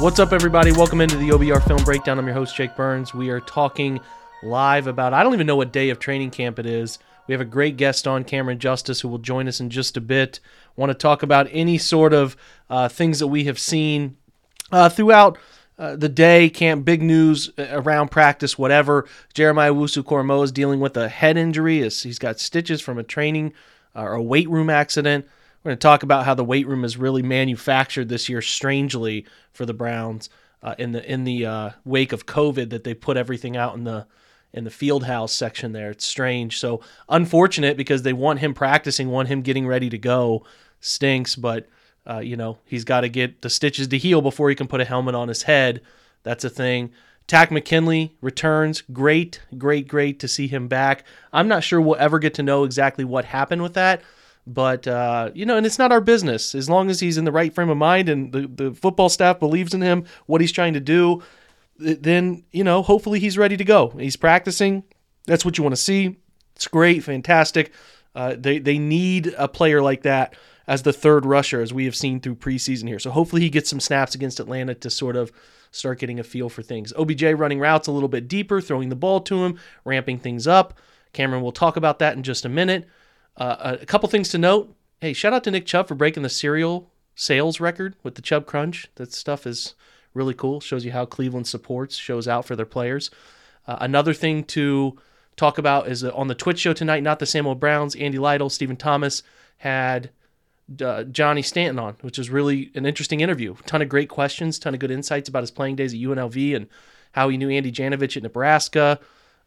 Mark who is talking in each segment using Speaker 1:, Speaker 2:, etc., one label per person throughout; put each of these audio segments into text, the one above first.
Speaker 1: What's up, everybody? Welcome into the OBR Film Breakdown. I'm your host, Jake Burns. We are talking live about, I don't even know what day of training camp it is. We have a great guest on, Cameron Justice, who will join us in just a bit. Want to talk about any sort of uh, things that we have seen uh, throughout uh, the day, camp, big news uh, around practice, whatever. Jeremiah Owusu-Koramoah is dealing with a head injury. He's got stitches from a training uh, or a weight room accident. We're going to talk about how the weight room is really manufactured this year, strangely, for the Browns uh, in the in the uh, wake of COVID that they put everything out in the in the field house section there. It's strange. So unfortunate because they want him practicing, want him getting ready to go. Stinks, but uh, you know he's got to get the stitches to heal before he can put a helmet on his head. That's a thing. Takk McKinley returns. Great, great, great to see him back. I'm not sure we'll ever get to know exactly what happened with that. But uh, you know, and it's not our business. As long as he's in the right frame of mind and the, the football staff believes in him, what he's trying to do, then you know, hopefully he's ready to go. He's practicing. That's what you want to see. It's great, fantastic. Uh, they they need a player like that as the third rusher, as we have seen through preseason here. So hopefully he gets some snaps against Atlanta to sort of start getting a feel for things. OBJ running routes a little bit deeper, throwing the ball to him, ramping things up. Cameron will talk about that in just a minute. Uh, a couple things to note. Hey, shout out to Nick Chubb for breaking the cereal sales record with the Chubb Crunch. That stuff is really cool. Shows you how Cleveland supports, shows out for their players. Uh, another thing to talk about is on the Twitch show tonight, not the Same Old Browns, Andy Lytle, Stephen Thomas had uh, Johnny Stanton on, which was really an interesting interview. Ton of great questions, ton of good insights about his playing days at UNLV and how he knew Andy Janovich at Nebraska,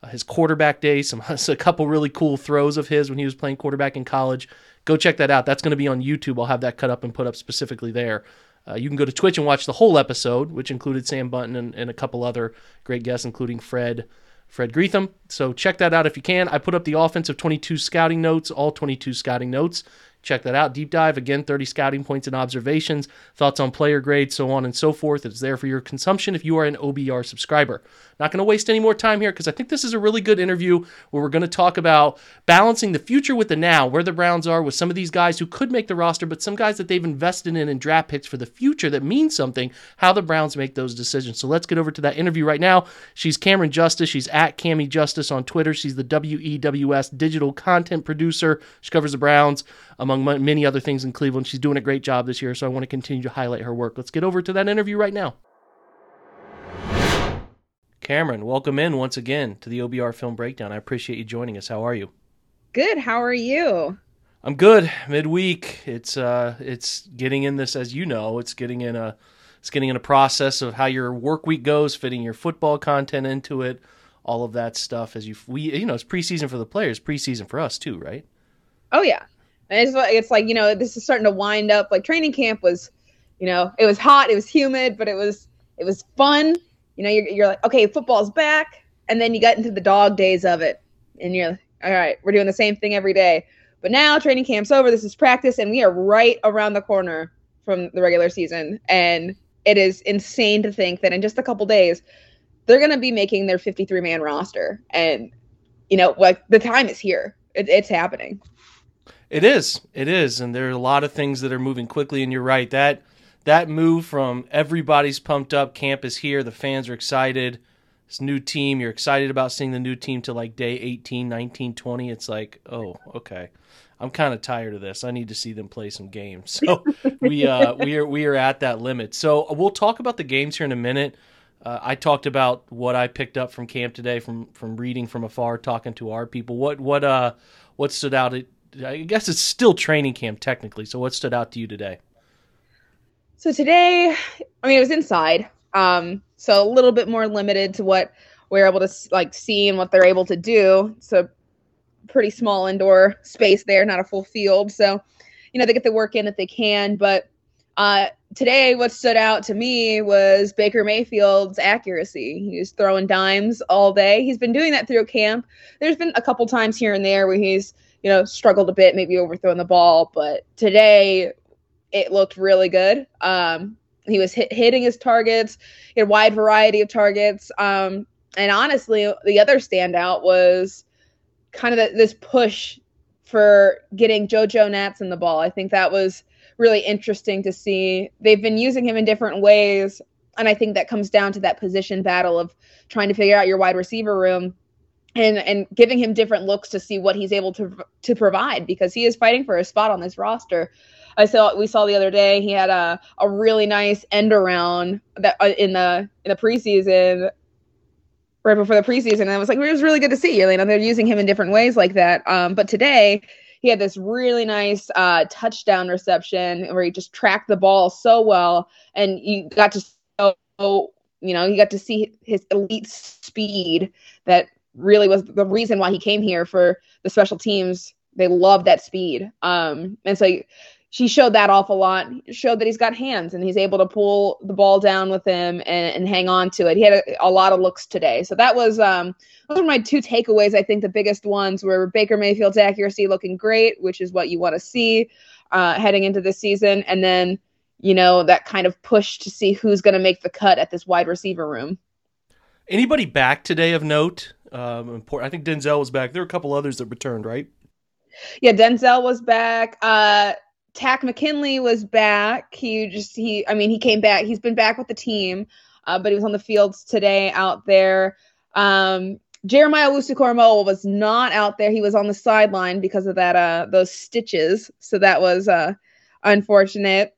Speaker 1: uh, his quarterback days, some a couple really cool throws of his when he was playing quarterback in college. Go check that out. That's going to be on YouTube. I'll have that cut up and put up specifically there. Uh, you can go to Twitch and watch the whole episode, which included Sam Button and, and a couple other great guests, including Fred Fred Greetham. So check that out if you can. I put up the offensive 22 scouting notes, all 22 scouting notes. Check that out. Deep dive, again, 30 scouting points and observations, thoughts on player grades, so on and so forth. It's there for your consumption if you are an OBR subscriber. Not going to waste any more time here because I think this is a really good interview where we're going to talk about balancing the future with the now, where the Browns are with some of these guys who could make the roster, but some guys that they've invested in in draft picks for the future that means something, how the Browns make those decisions. So let's get over to that interview right now. She's Cameron Justice. She's at Cami Justice on Twitter. She's the WEWS digital content producer. She covers the Browns among many other things in Cleveland. She's doing a great job this year, so I want to continue to highlight her work. Let's get over to that interview right now. Cameron, welcome in once again to the OBR Film Breakdown. I appreciate you joining us. How are you?
Speaker 2: Good. How are you?
Speaker 1: I'm good. Midweek. It's uh it's getting in this as you know, it's getting in a it's getting in a process of how your work week goes, fitting your football content into it, all of that stuff as you we you know, it's preseason for the players, preseason for us too, right?
Speaker 2: Oh yeah. And it's, it's like, you know, this is starting to wind up. Like training camp was, you know, it was hot, it was humid, but it was it was fun you know, you're, you're like, okay, football's back. And then you got into the dog days of it. And you're all right, we're doing the same thing every day. But now training camp's over. This is practice. And we are right around the corner from the regular season. And it is insane to think that in just a couple days, they're going to be making their 53 man roster. And, you know, like the time is here, it, it's happening.
Speaker 1: It is. It is. And there are a lot of things that are moving quickly. And you're right. That that move from everybody's pumped up, camp is here, the fans are excited, this new team, you're excited about seeing the new team to like day 18, 19, 20. It's like, oh, okay. I'm kind of tired of this. I need to see them play some games. So we uh, we are we are at that limit. So we'll talk about the games here in a minute. Uh, I talked about what I picked up from camp today, from from reading from afar, talking to our people. What what uh what stood out? I guess it's still training camp technically. So what stood out to you today?
Speaker 2: So today, I mean, it was inside, um, so a little bit more limited to what we're able to like see and what they're able to do. A pretty small indoor space there, not a full field. So, you know, they get the work in that they can, but Uh, today, what stood out to me was Baker Mayfield's accuracy. He was throwing dimes all day. He's been doing that through camp. There's been a couple times here and there where he's, you know, struggled a bit, maybe overthrowing the ball, but today it looked really good. Um, he was hit, hitting his targets, he had a wide variety of targets. Um, and honestly, the other standout was kind of the, this push for getting JoJo Natson the ball. I think that was really interesting to see. They've been using him in different ways, and I think that comes down to that position battle of trying to figure out your wide receiver room and and giving him different looks to see what he's able to to provide because he is fighting for a spot on this roster. I saw we saw the other day he had a a really nice end around that uh, in the in the preseason right before the preseason and I was like it was really good to see you know they're using him in different ways like that um but today he had this really nice uh, touchdown reception where he just tracked the ball so well, and you got to so you know you got to see his elite speed that really was the reason why he came here for the special teams. They love that speed, um, and so she showed that off a lot. Showed that he's got hands and he's able to pull the ball down with him and, and hang on to it. He had a, a, lot of looks today, so that was um, those are my two takeaways. I think the biggest ones were Baker Mayfield's accuracy looking great, which is what you want to see uh, heading into this season, and then you know that kind of push to see who's going to make the cut at this wide receiver room.
Speaker 1: Anybody back today of note? Um, important. I think Denzel was back. There were a couple others that returned, right?
Speaker 2: Yeah, Denzel was back. Uh, Takk McKinley was back. He just he I mean he came back. He's been back with the team, uh, but he was on the fields today out there. Um, Jeremiah Owusu was not out there. He was on the sideline because of that uh those stitches. So that was uh unfortunate.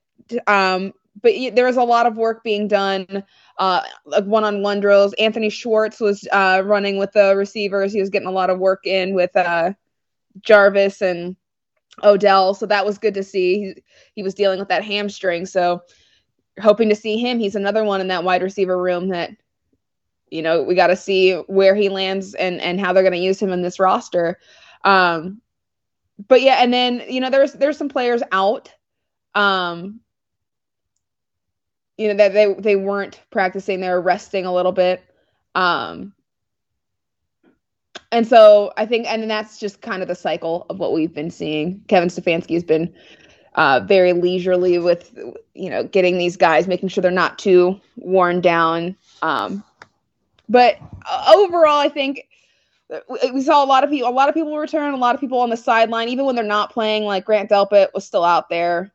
Speaker 2: Um, but there was a lot of work being done uh, like one-on-one drills. Anthony Schwartz was uh, running with the receivers. He was getting a lot of work in with uh, Jarvis and Odell. So that was good to see. He, he was dealing with that hamstring. So hoping to see him. He's another one in that wide receiver room that, you know, we got to see where he lands and, and how they're going to use him in this roster. Um, but yeah, and then, you know, there's, there's some players out. Um, you know, that they, they weren't practicing. They were resting a little bit. Um, and so I think, and that's just kind of the cycle of what we've been seeing. Kevin Stefanski has been uh, very leisurely with, you know, getting these guys, making sure they're not too worn down. Um, but overall, I think we saw a lot of people, a lot of people return, a lot of people on the sideline, even when they're not playing. Like Grant Delpit was still out there,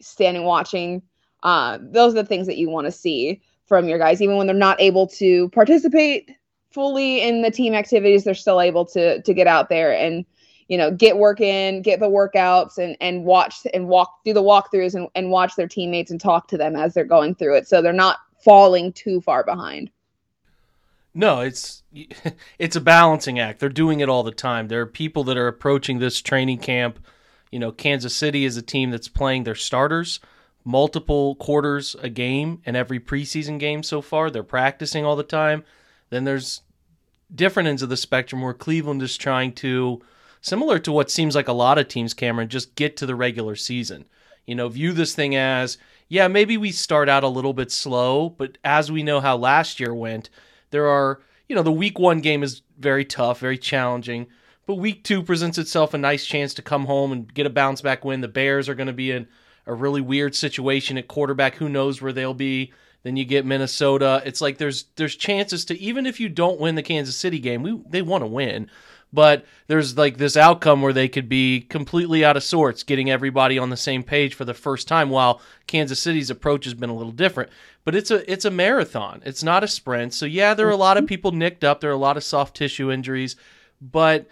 Speaker 2: standing watching. Uh, those are the things that you want to see from your guys, even when they're not able to participate fully in the team activities, they're still able to to get out there and you know get work in, get the workouts, and and watch and walk do the walkthroughs and, and watch their teammates and talk to them as they're going through it, so they're not falling too far behind.
Speaker 1: No, it's it's a balancing act. They're doing it all the time. There are people that are approaching this training camp. You know, Kansas City is a team that's playing their starters multiple quarters a game in every preseason game so far. They're practicing all the time. Then there's different ends of the spectrum where Cleveland is trying to, similar to what seems like a lot of teams, Cameron, just get to the regular season. You know, view this thing as, yeah, maybe we start out a little bit slow, but as we know how last year went, there are, you know, the week one game is very tough, very challenging. But week two presents itself a nice chance to come home and get a bounce back win. The Bears are going to be in a really weird situation at quarterback. Who knows where they'll be? Then you get Minnesota. It's like there's there's chances to even if you don't win the Kansas City game, we they want to win. But there's like this outcome where they could be completely out of sorts, getting everybody on the same page for the first time. While Kansas City's approach has been a little different, but it's a it's a marathon. It's not a sprint. So yeah, there are a lot of mm-hmm. people nicked up. There are a lot of soft tissue injuries, but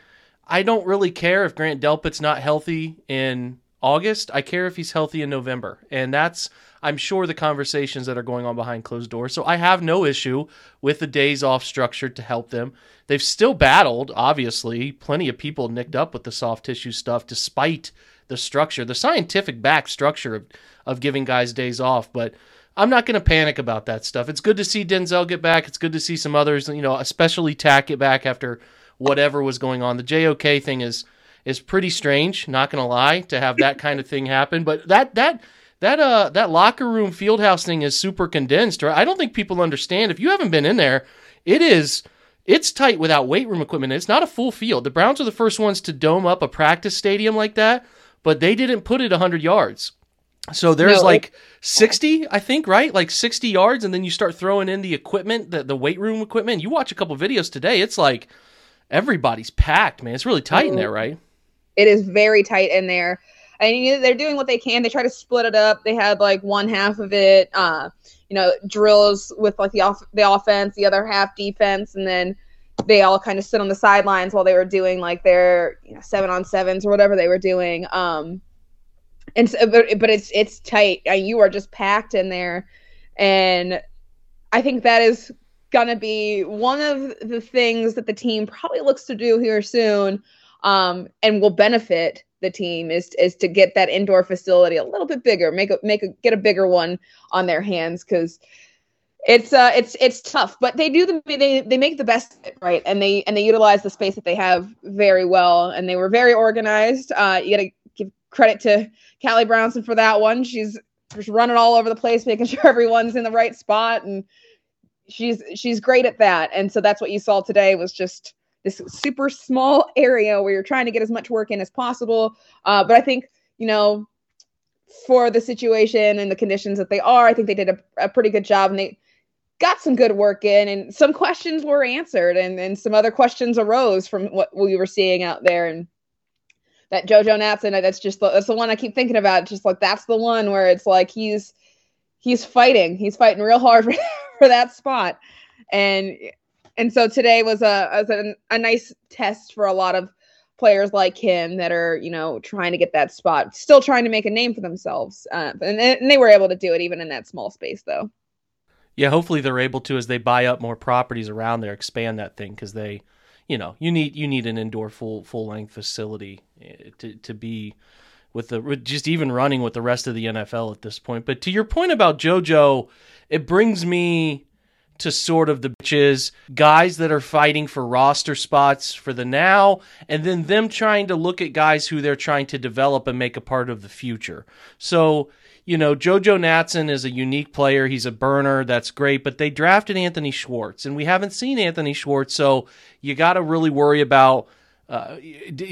Speaker 1: I don't really care if Grant Delpit's not healthy in August. I care if he's healthy in November, and that's I'm sure the conversations that are going on behind closed doors. So I have no issue with the days off structure to help them. They've still battled, obviously. Plenty of people nicked up with the soft tissue stuff despite the structure, the scientific back structure of, of giving guys days off. But I'm not going to panic about that stuff. It's good to see Denzel get back. It's good to see some others, you know, especially Takk get back after whatever was going on. The JOK thing is is pretty strange, not going to lie, to have that kind of thing happen. But that that that uh that locker room fieldhouse thing is super condensed. Right? I don't think people understand. If you haven't been in there, it is it's tight without weight room equipment. It's not a full field. The Browns are the first ones to dome up a practice stadium like that, but they didn't put it 100 yards. So there's
Speaker 2: No,
Speaker 1: like
Speaker 2: it-
Speaker 1: 60, I think, right? Like 60 yards, and then you start throwing in the equipment, the, the weight room equipment. You watch a couple videos today, it's like everybody's packed, man. It's really tight in there, right?
Speaker 2: It is very tight in there. And you know, they're doing what they can. They try to split it up. They had like one half of it uh you know drills with like the off the offense the other half defense and then they all kind of sit on the sidelines while they were doing like their you know seven on sevens or whatever they were doing. Um and so, but, but it's it's tight. Uh, you are just packed in there. And i think that is gonna be one of the things that the team probably looks to do here soon um, and will benefit the team is is to get that indoor facility a little bit bigger, make a make a get a bigger one on their hands because it's uh it's it's tough, but they do the they they make the best of it, right, and they and they utilize the space that they have very well, and they were very organized. Uh, you got to give credit to Callie Brownson for that one. She's just running all over the place, making sure everyone's in the right spot, and she's she's great at that. And so that's what you saw today was just this super small area where you're trying to get as much work in as possible. Uh, but I think, you know, for the situation and the conditions that they are, I think they did a, a pretty good job and they got some good work in and some questions were answered and, and some other questions arose from what we were seeing out there. And that Jojo Natson, that's just the, that's the one I keep thinking about. It's just like, that's the one where it's like, he's, he's fighting, he's fighting real hard for, for that spot. And and so today was a was a, a nice test for a lot of players like him that are you know trying to get that spot, still trying to make a name for themselves, uh, and, and they were able to do it even in that small space though.
Speaker 1: Yeah, hopefully they're able to as they buy up more properties around there, expand that thing because they, you know, you need you need an indoor full full length facility eh, to to be with the with just even running with the rest of the NFL at this point. But to your point about JoJo, it brings me to sort of the bitches, guys that are fighting for roster spots for the now, and then them trying to look at guys who they're trying to develop and make a part of the future. So, you know, JoJo Natson is a unique player. He's a burner. That's great. But they drafted Anthony Schwartz, and we haven't seen Anthony Schwartz. So you got to really worry about. Uh,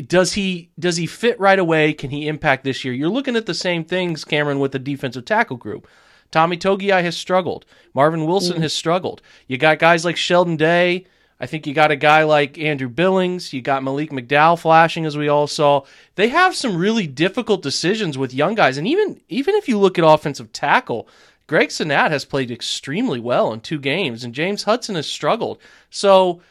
Speaker 1: does he does he fit right away? Can he impact this year? You're looking at the same things, Cameron, with the defensive tackle group. Tommy Togiai has struggled. Marvin Wilson mm. has struggled. You got guys like Sheldon Day. I think you got a guy like Andrew Billings. You got Malik McDowell flashing, as we all saw. They have some really difficult decisions with young guys, and even even if you look at offensive tackle, Greg Senat has played extremely well in two games, and James Hudson has struggled. So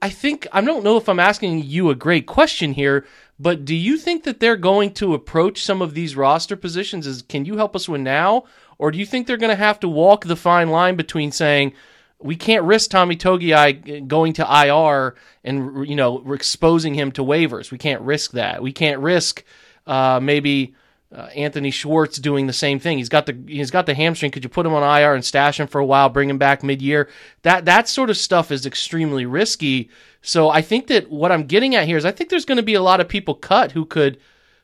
Speaker 1: I think I don't know if I'm asking you a great question here, but do you think that they're going to approach some of these roster positions as can you help us win now, or do you think they're going to have to walk the fine line between saying we can't risk Tommy Togiai going to IR and you know exposing him to waivers. We can't risk that. We can't risk uh, maybe uh, Anthony Schwartz doing the same thing. He's got the he's got the hamstring. Could you put him on IR and stash him for a while, bring him back mid year? That that sort of stuff is extremely risky. So I think that what I'm getting at here is I think there's going to be a lot of people cut who could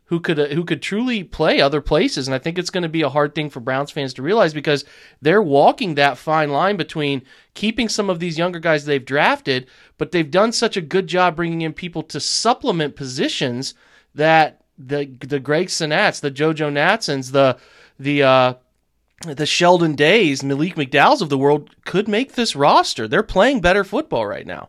Speaker 1: who could uh, who could truly play other places and I think it's going to be a hard thing for Browns fans to realize because they're walking that fine line between keeping some of these younger guys they've drafted but they've done such a good job bringing in people to supplement positions that the the Greg Senats, the JoJo Natsons, the the uh the Sheldon Days, Malik McDowell's of the world could make this roster. They're playing better football right now.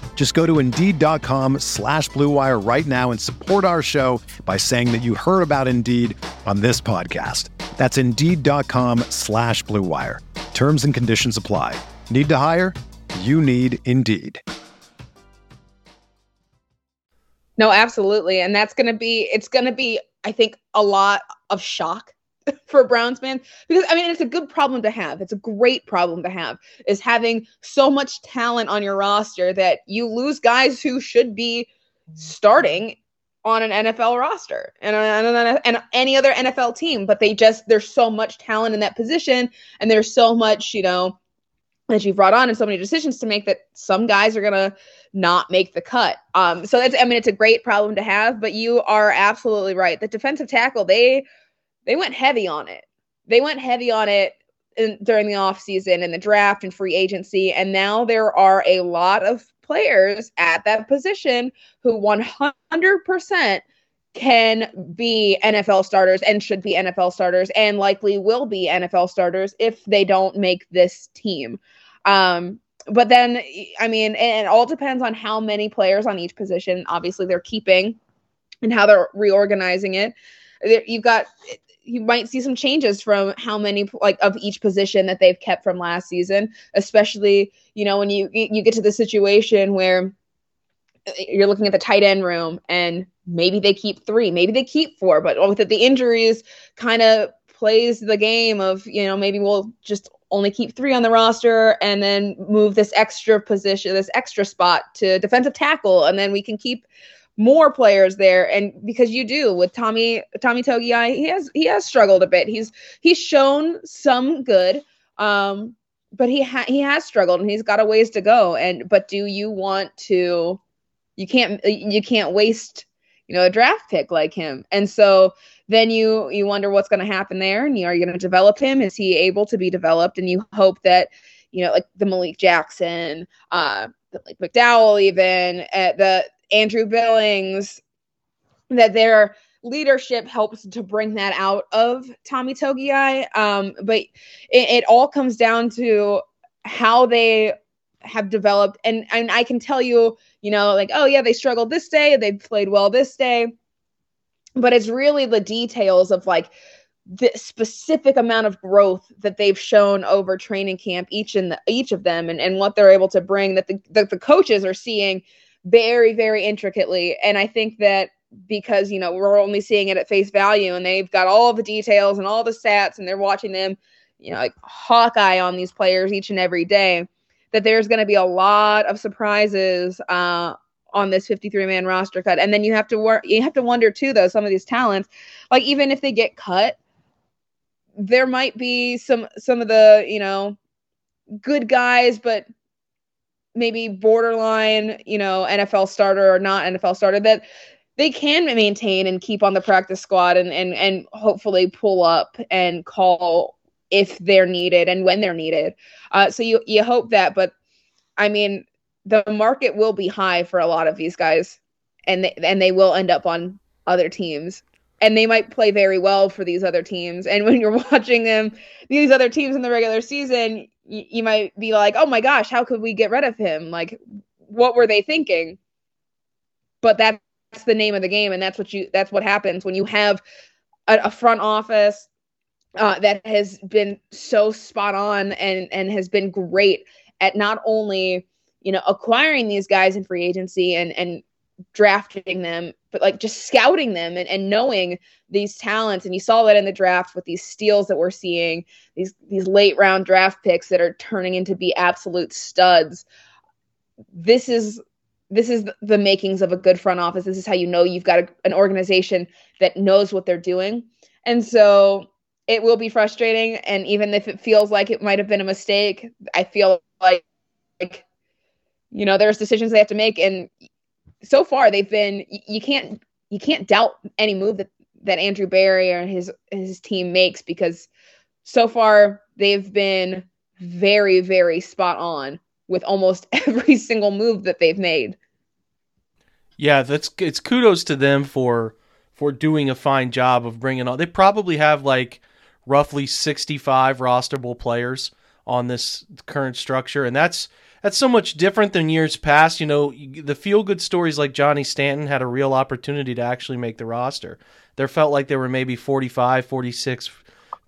Speaker 3: Just go to Indeed.com slash BlueWire right now and support our show by saying that you heard about Indeed on this podcast. That's Indeed.com slash BlueWire. Terms and conditions apply. Need to hire? You need Indeed.
Speaker 2: No, absolutely. And that's going to be, it's going to be, I think, a lot of shock for Browns fans because I mean it's a good problem to have. It's a great problem to have is having so much talent on your roster that you lose guys who should be starting on an NFL roster and, and, any other NFL team, but they just there's so much talent in that position and there's so much, you know, that you've brought on and so many decisions to make that some guys are gonna not make the cut. Um, so that's I mean it's a great problem to have, but you are absolutely right. The defensive tackle, they they went heavy on it. They went heavy on it in, during the offseason and the draft and free agency. And now there are a lot of players at that position who 100% can be NFL starters and should be NFL starters and likely will be NFL starters if they don't make this team. Um, but then, I mean, it all depends on how many players on each position, obviously, they're keeping and how they're reorganizing it. You've got you might see some changes from how many like of each position that they've kept from last season especially you know when you you get to the situation where uh, you're looking at the tight end room and maybe they keep three maybe they keep four but with the injuries kind of plays the game of you know maybe we'll just only keep three on the roster and then move this extra position this extra spot to defensive tackle and then we can keep more players there. And because you do with Tommy Tommy Togiai he has he has struggled a bit. He's he's shown some good um but he ha- he has struggled and he's got a ways to go. And but do you want to you can't you can't waste you know a draft pick like him. And so then you you wonder what's going to happen there and you are you going to develop him? Is he able to be developed? And you hope that you know like the Malik Jackson uh like McDowell even uh, the Andrew Billings, that their leadership helps to bring that out of Tommy Togiai. Um, but it, it all comes down to how they have developed and and I can tell you, you know, like oh yeah, they struggled this day, they played well this day. But it's really the details of like the specific amount of growth that they've shown over training camp each in the, each of them and, and what they're able to bring that the, that the coaches are seeing very, very intricately. And I think that because, you know, we're only seeing it at face value and they've got all the details and all the stats and they're watching them, you know, like Hawkeye on these players each and every day, that there's going to be a lot of surprises uh, on this 53 man roster cut. And then you have to work, you have to wonder too, though, some of these talents, like even if they get cut, there might be some some of the you know good guys but maybe borderline, you know, NFL starter or not NFL starter that they can maintain and keep on the practice squad and and and hopefully pull up and call if they're needed and when they're needed. Uh, so you you hope that, but I mean, the market will be high for a lot of these guys, and they, and they will end up on other teams. And they might play very well for these other teams. And when you're watching them, these other teams in the regular season, you, you might be like, oh my gosh, how could we get rid of him? Like, what were they thinking? But that's the name of the game, and that's what you that's what happens when you have a, a front office uh, that has been so spot on and and has been great at not only you know acquiring these guys in free agency and and drafting them, but like just scouting them and, and knowing these talents. And you saw that in the draft with these steals that we're seeing, these these late round draft picks that are turning into be absolute studs. This is this is the makings of a good front office. This is how you know you've got a, an organization that knows what they're doing. And so it will be frustrating. And even if it feels like it might have been a mistake, I feel like, like you know, there's decisions they have to make. And so far they've been you can't you can't doubt any move that that Andrew Berry or his his team makes because so far they've been very very spot on with almost every single move that they've made.
Speaker 1: Yeah, that's it's kudos to them for for doing a fine job of bringing on. They probably have like roughly 65 rosterable players on this current structure and that's that's so much different than years past. You know, the feel good stories like Johnny Stanton had a real opportunity to actually make the roster. There felt like there were maybe 45, 46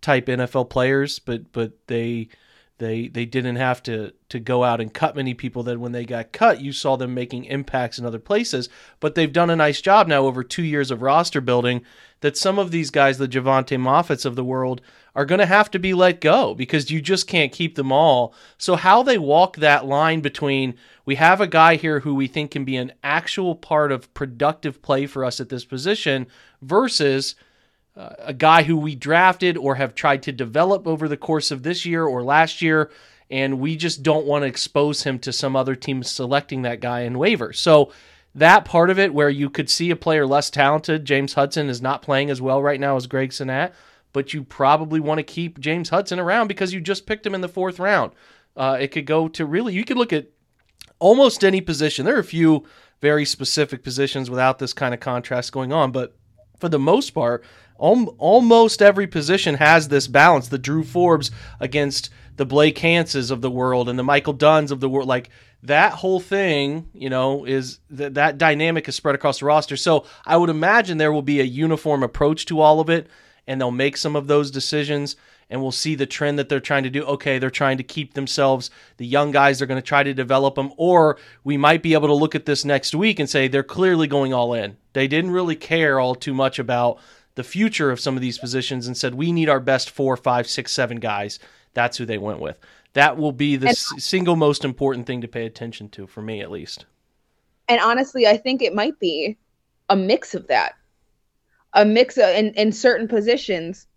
Speaker 1: type NFL players, but but they they they didn't have to to go out and cut many people that when they got cut you saw them making impacts in other places. But they've done a nice job now over 2 years of roster building that some of these guys the Jovante Moffatts of the world are going to have to be let go because you just can't keep them all. So how they walk that line between we have a guy here who we think can be an actual part of productive play for us at this position versus a guy who we drafted or have tried to develop over the course of this year or last year, and we just don't want to expose him to some other team selecting that guy in waiver. So that part of it, where you could see a player less talented, James Hudson is not playing as well right now as Greg Senat, but you probably want to keep James Hudson around because you just picked him in the fourth round. Uh, it could go to really, you could look at almost any position. There are a few very specific positions without this kind of contrast going on, but for the most part, almost every position has this balance. The Drew Forbes against the Blake Hances of the world and the Michael Dunns of the world, like that whole thing, you know, is that that dynamic is spread across the roster. So I would imagine there will be a uniform approach to all of it, and they'll make some of those decisions and we'll see the trend that they're trying to do. Okay, they're trying to keep themselves, the young guys, they're going to try to develop them. Or we might be able to look at this next week and say they're clearly going all in. They didn't really care all too much about the future of some of these positions and said, we need our best four, five, six, seven guys. That's who they went with. That will be the and, s- single most important thing to pay attention to, for me at least.
Speaker 2: And honestly, I think it might be a mix of that. A mix of, in, in certain positions,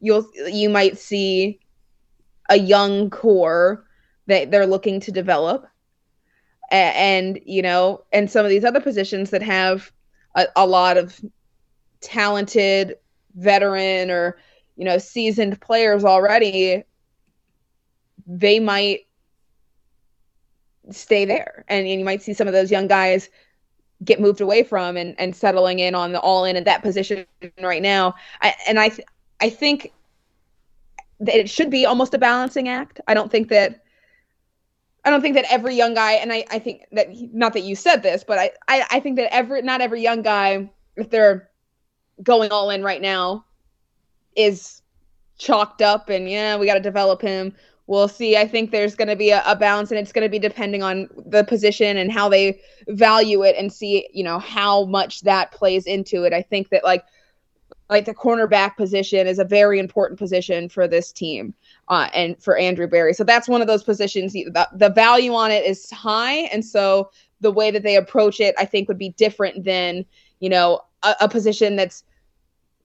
Speaker 2: you'll you might see a young core that they're looking to develop and, and you know and some of these other positions that have a, a lot of talented veteran or you know seasoned players already they might stay there. And, and, you might see some of those young guys get moved away from and, and settling in on the all in at that position right now. I, and i th- i think that it should be almost a balancing act. I don't think that I don't think that every young guy, and I, I think that not that you said this, but I, I, I think that every not every young guy, if they're going all in right now is chalked up and yeah we got to develop him. We'll see. I think there's going to be a, a, and it's going to be depending on the position and how they value it and see you know how much that plays into it. I think that like like the cornerback position is a very important position for this team uh, and for andrew berry. So that's one of those positions. The, the value on it is high and so the way that they approach it i think would be different than you know a, a position that's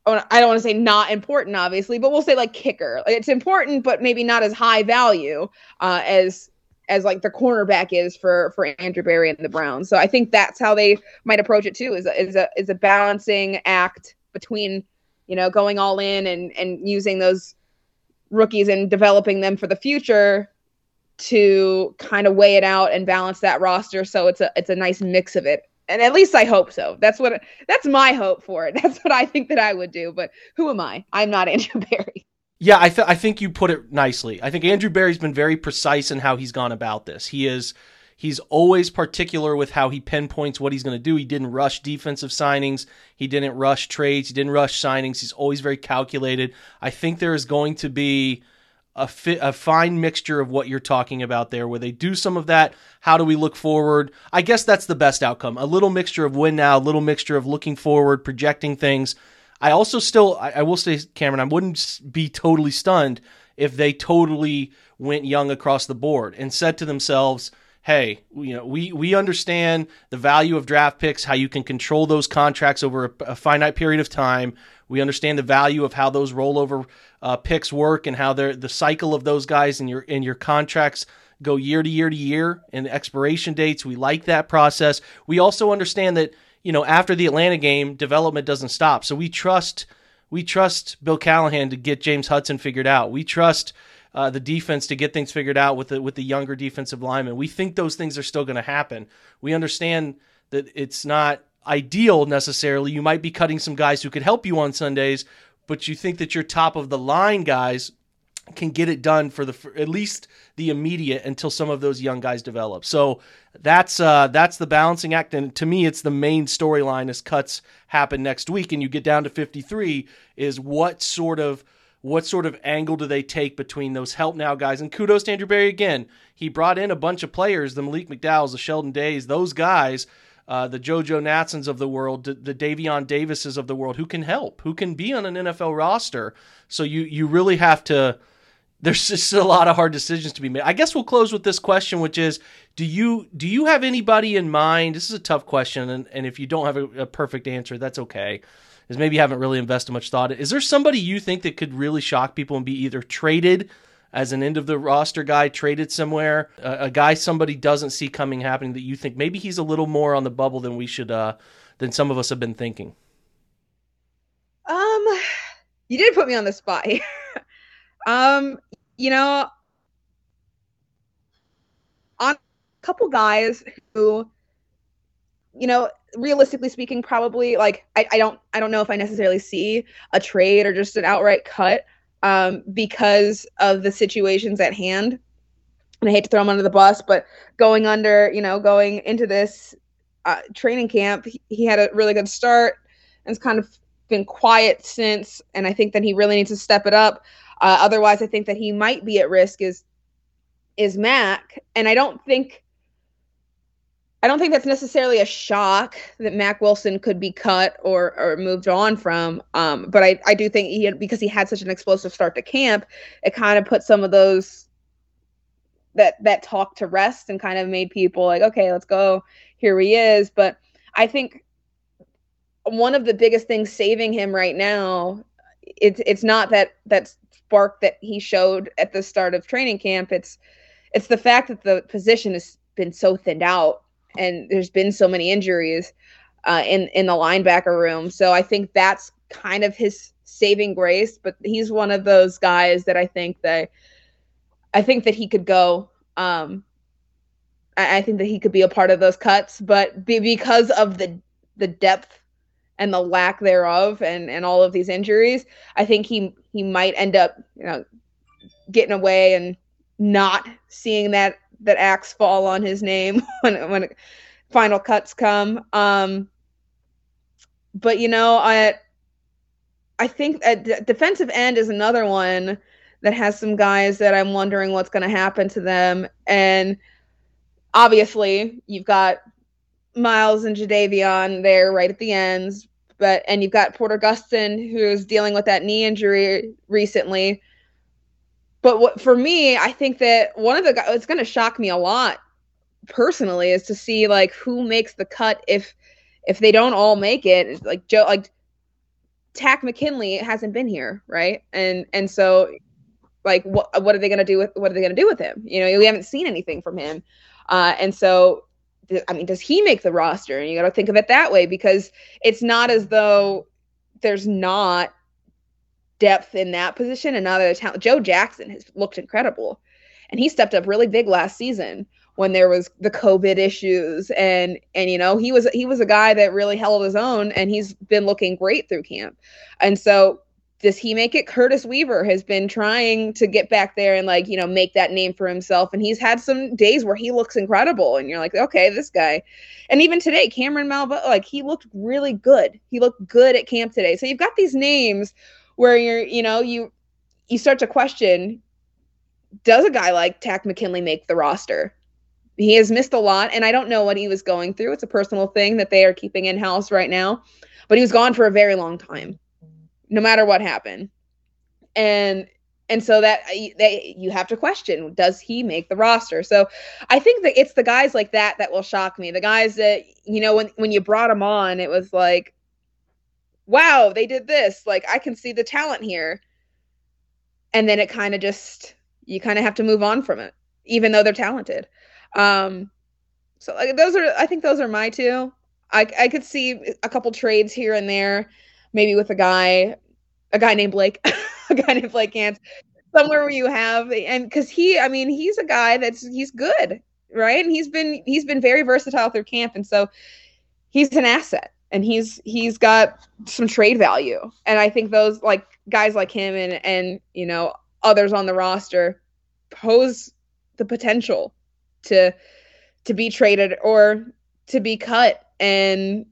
Speaker 2: I don't want to say not important, obviously, but we'll say like kicker. It's important, but maybe not as high value uh, as as like the cornerback is for for Andrew Berry and the Browns. So I think that's how they might approach it too. Is is a is a balancing act between you know going all in and and using those rookies and developing them for the future to kind of weigh it out and balance that roster. So it's a it's a nice mix of it and at least I hope so. That's what that's my hope for it. That's what I think that I would do. But who am I? I'm not Andrew Berry.
Speaker 1: Yeah, I th- I think you put it nicely. I think Andrew Berry's been very precise in how he's gone about this. He is he's always particular with how he pinpoints what he's going to do. He didn't rush defensive signings. He didn't rush trades. He didn't rush signings. He's always very calculated. I think there is going to be a fit, a fine mixture of what you're talking about there, where they do some of that. How do we look forward? I guess that's the best outcome. A little mixture of win now, a little mixture of looking forward, projecting things. I also still, I, I will say, Cameron, I wouldn't be totally stunned if they totally went young across the board and said to themselves, hey, you know, we we understand the value of draft picks, how you can control those contracts over a, a finite period of time. We understand the value of how those rollover uh, picks work and how they're the cycle of those guys and your in your contracts go year to year to year and expiration dates. We like that process. We also understand that you know after the Atlanta game, development doesn't stop. So we trust we trust Bill Callahan to get James Hudson figured out. We trust uh, the defense to get things figured out with the with the younger defensive linemen. We think those things are still going to happen. We understand that it's not ideal necessarily. You might be cutting some guys who could help you on Sundays, but you think that your top of the line guys can get it done for the at least the immediate until some of those young guys develop. So that's uh, that's the balancing act, and to me, it's the main storyline as cuts happen next week, and you get down to 53. Is what sort of what sort of angle do they take between those help now guys? And kudos to Andrew Berry again. He brought in a bunch of players, the Malik McDowells, the Sheldon Days, those guys, uh, the JoJo Natsons of the world, the, the Davion Davises of the world, who can help, who can be on an NFL roster. So you you really have to there's just a lot of hard decisions to be made. I guess we'll close with this question, which is: Do you do you have anybody in mind? This is a tough question, and, and if you don't have a, a perfect answer, that's okay. Is maybe you haven't really invested much thought. Is there somebody you think that could really shock people and be either traded as an end of the roster guy, traded somewhere, a, guy somebody doesn't see coming happening that you think maybe he's a little more on the bubble than we should, uh, than some of us have been thinking?
Speaker 2: Um, you did put me on the spot here. um, you know, on a couple guys who, you know, realistically speaking, probably like I, I don't I don't know if I necessarily see a trade or just an outright cut um, because of the situations at hand. And I hate to throw him under the bus, but going under, you know, going into this uh, training camp, he, he had a really good start and it's kind of been quiet since. And I think that he really needs to step it up. Uh, otherwise, I think that he might be at risk. Is is Mac? And I don't think I don't think that's necessarily a shock that Mac Wilson could be cut or or moved on from. Um, but I, I do think he had, because he had such an explosive start to camp, it kind of put some of those that that talk to rest and kind of made people like, okay, let's go. Here he is. But I think one of the biggest things saving him right now, it's it's not that that spark that he showed at the start of training camp. It's it's the fact that the position has been so thinned out and there's been so many injuries uh, in in the linebacker room. So I think that's kind of his saving grace. But he's one of those guys that I think that I think that he could go. Um, I, I think that he could be a part of those cuts, but be, because of the the depth and the lack thereof and and all of these injuries i think he he might end up you know getting away and not seeing that that axe fall on his name when when final cuts come um but you know i i think a d- defensive end is another one that has some guys that i'm wondering what's going to happen to them and obviously you've got Myles and Jadeveon there right at the ends, but and you've got Porter Gustin who's dealing with that knee injury recently. But what for me, I think that one of the guys it's going to shock me a lot personally is to see like who makes the cut if if they don't all make it. Like Joe, like Takk McKinley hasn't been here, right? And and so like what what are they going to do with what are they going to do with him? You know, we haven't seen anything from him. Uh, and so I mean, does he make the roster? And you got to think of it that way because it's not as though there's not depth in that position and other talent. Joe Jackson has looked incredible, and he stepped up really big last season when there was the COVID issues, and and you know he was he was a guy that really held his own, and he's been looking great through camp, and so does he make it? Curtis Weaver has been trying to get back there and like, you know, make that name for himself. And he's had some days where he looks incredible. And you're like, okay, this guy. And even today, Cameron Malveaux, like he looked really good. He looked good at camp today. So you've got these names where you're, you know, you you start to question, does a guy like Takk McKinley make the roster? He has missed a lot, and I don't know what he was going through. It's a personal thing that they are keeping in house right now. But he was gone for a very long time no matter what happened. And and so that uh, that you have to question does he make the roster so i think that it's the guys like that that will shock me the guys that you know when when you brought him on it was like wow they did this like i can see the talent here. And then it kind of just you kind of have to move on from it even though they're talented. Um so like, those are i think those are my two. I i could see a couple trades here and there maybe with a guy a guy named Blake, a guy named Blake Hance, somewhere where you have and because he, I mean, he's a guy that's he's good, right? And he's been he's been very versatile through camp, and so he's an asset, and he's he's got some trade value, and I think those like guys like him and and you know others on the roster pose the potential to to be traded or to be cut. And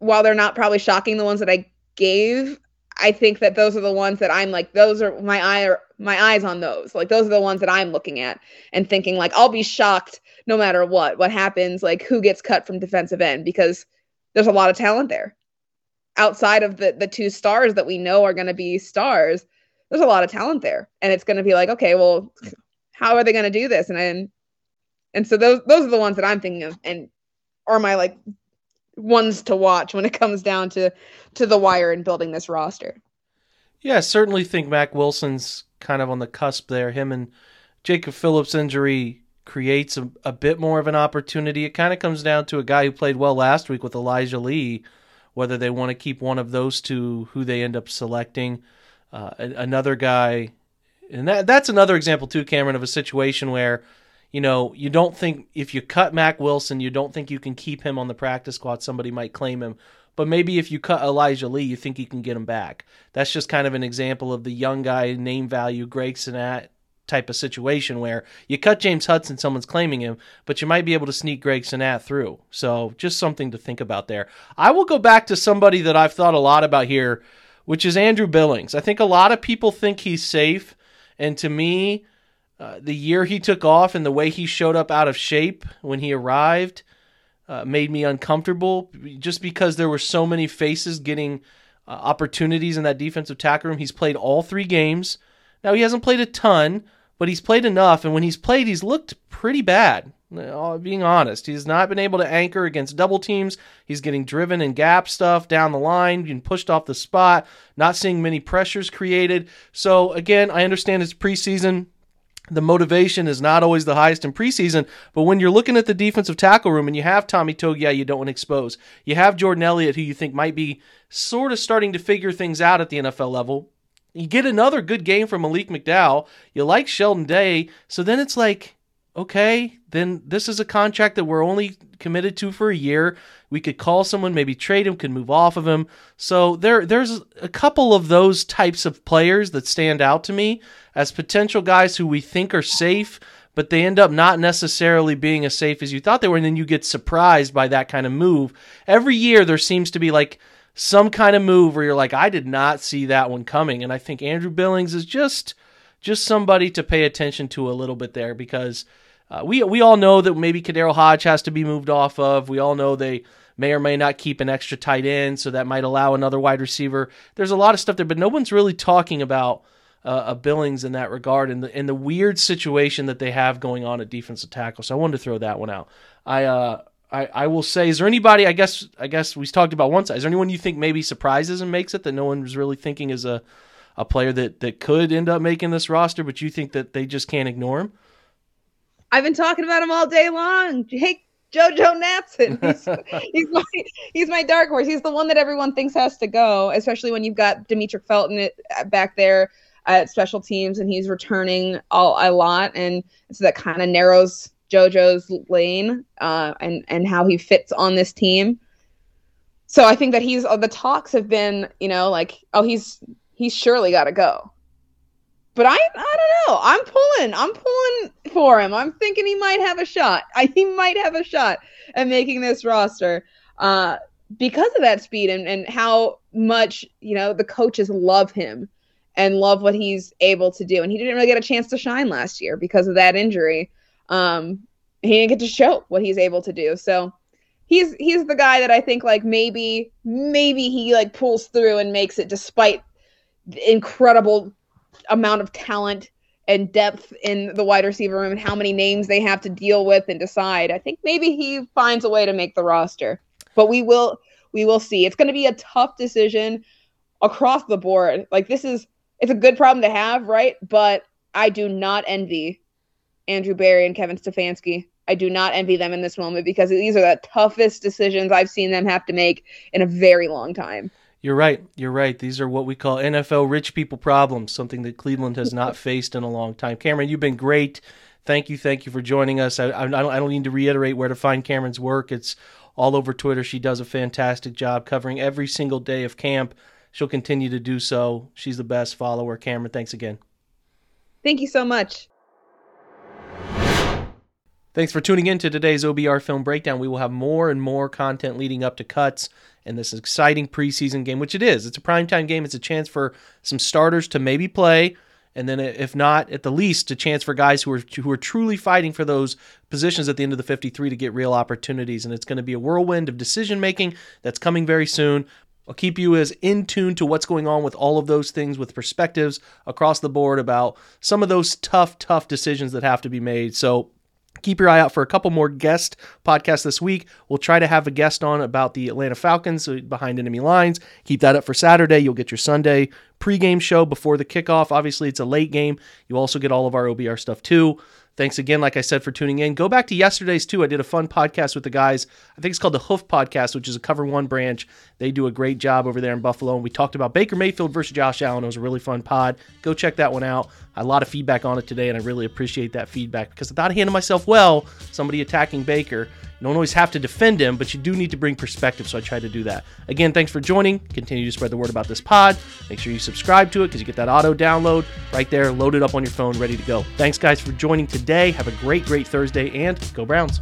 Speaker 2: while they're not probably shocking the ones that I gave, I think that those are the ones that I'm like, those are my eye my eyes on those. Like those are the ones that I'm looking at and thinking like I'll be shocked no matter what. What happens, like who gets cut from defensive end because there's a lot of talent there. Outside of the the two stars that we know are gonna be stars, there's a lot of talent there. And it's gonna be like, okay, well, how are they gonna do this? And and, and so those those are the ones that I'm thinking of and are my like ones to watch when it comes down to to the wire and building this roster.
Speaker 1: Yeah, I certainly think Mack Wilson's kind of on the cusp there. Him and Jacob Phillips' injury creates a, a bit more of an opportunity. It kind of comes down to a guy who played well last week with Elijah Lee, whether they want to keep one of those two, who they end up selecting. Uh, another guy, and that that's another example too, Cameron, of a situation where you know, you don't think if you cut Mack Wilson, you don't think you can keep him on the practice squad. Somebody might claim him. But maybe if you cut Elijah Lee, you think you can get him back. That's just kind of an example of the young guy name value, Greg Senat type of situation where you cut James Hudson, someone's claiming him, but you might be able to sneak Greg Senat through. So just something to think about there. I will go back to somebody that I've thought a lot about here, which is Andrew Billings. I think a lot of people think he's safe. And to me, uh, the year he took off and the way he showed up out of shape when he arrived uh, made me uncomfortable just because there were so many faces getting uh, opportunities in that defensive tackle room. He's played all three games. Now, he hasn't played a ton, but he's played enough. And when he's played, he's looked pretty bad. Uh, being honest, he's not been able to anchor against double teams. He's getting driven in gap stuff down the line, being pushed off the spot, not seeing many pressures created. So, again, I understand it's preseason the motivation is not always the highest in preseason, but when you're looking at the defensive tackle room and you have Tommy Togiai, you don't want to expose. You have Jordan Elliott, who you think might be sort of starting to figure things out at the NFL level. You get another good game from Malik McDowell. You like Sheldon Day. So then it's like, okay, then this is a contract that we're only committed to for a year. We could call someone, maybe trade him, could move off of him. So there, there's a couple of those types of players that stand out to me as potential guys who we think are safe, but they end up not necessarily being as safe as you thought they were, and then you get surprised by that kind of move. Every year there seems to be like some kind of move where you're like, I did not see that one coming, and I think Andrew Billings is just just somebody to pay attention to a little bit there because uh, we we all know that maybe KhaDarel Hodge has to be moved off of. We all know they may or may not keep an extra tight end, so that might allow another wide receiver. There's a lot of stuff there, but no one's really talking about uh, a Billings in that regard and the and the weird situation that they have going on at defensive tackle. So I wanted to throw that one out. I uh I, I will say, is there anybody? I guess I guess we talked about one side. Is there anyone you think maybe surprises and makes it that no one was really thinking is a a player that that could end up making this roster, but you think that they just can't ignore him?
Speaker 2: I've been talking about him all day long. Jake JoJo Natson. He's, he's, my he's my dark horse. He's the one that everyone thinks has to go, especially when you've got Demetric Felton back there at special teams and he's returning all, a lot, and so that kind of narrows JoJo's lane uh, and and how he fits on this team. So I think that he's uh, the talks have been, you know, like oh he's he's surely got to go but I I don't know. I'm pulling. I'm pulling for him. I'm thinking he might have a shot. I, he might have a shot at making this roster uh, because of that speed and, and how much you know the coaches love him and love what he's able to do. And he didn't really get a chance to shine last year because of that injury. Um, he didn't get to show what he's able to do. So he's he's the guy that I think like maybe maybe he like pulls through and makes it despite the incredible amount of talent and depth in the wide receiver room and how many names they have to deal with and decide. I think maybe he finds a way to make the roster. But we will we will see. It's going to be a tough decision across the board. Like this is it's a good problem to have, right? But I do not envy Andrew Berry and Kevin Stefanski. I do not envy them in this moment because these are the toughest decisions I've seen them have to make in a very long time.
Speaker 1: You're right. You're right. These are what we call NFL rich people problems, something that Cleveland has not faced in a long time. Cameron, you've been great. Thank you. Thank you for joining us. I, I, don't, I don't need to reiterate where to find Cameron's work. It's all over Twitter. She does a fantastic job covering every single day of camp. She'll continue to do so. She's the best follower. Cameron, thanks again.
Speaker 2: Thank you so much.
Speaker 1: Thanks for tuning in to today's OBR film breakdown. We will have more and more content leading up to cuts and this exciting preseason game, which it is. It's a primetime game. It's a chance for some starters to maybe play, and then if not, at the least, a chance for guys who are who are truly fighting for those positions at the end of the 53 to get real opportunities. And it's going to be a whirlwind of decision making that's coming very soon. I'll keep you as in tune to what's going on with all of those things with perspectives across the board about some of those tough, tough decisions that have to be made. So Keep your eye out for a couple more guest podcasts this week. We'll try to have a guest on about the Atlanta Falcons uh, behind enemy lines. Keep that up for Saturday. You'll get your Sunday pregame show before the kickoff. Obviously, it's a late game. You also get all of our OBR stuff too. Thanks again, like I said, for tuning in. Go back to yesterday's too. I did a fun podcast with the guys. I think it's called the Hoof Podcast, which is a Cover One branch. They do a great job over there in Buffalo. And we talked about Baker Mayfield versus Josh Allen. It was a really fun pod. Go check that one out. A lot of feedback on it today, and I really appreciate that feedback because I thought I handled myself well. Somebody attacking Baker. Don't always have to defend him, but you do need to bring perspective, so I try to do that. Again, thanks for joining. Continue to spread the word about this pod. Make sure you subscribe to it because you get that auto download right there, loaded up on your phone, ready to go. Thanks, guys, for joining today. Have a great, great Thursday, and go Browns.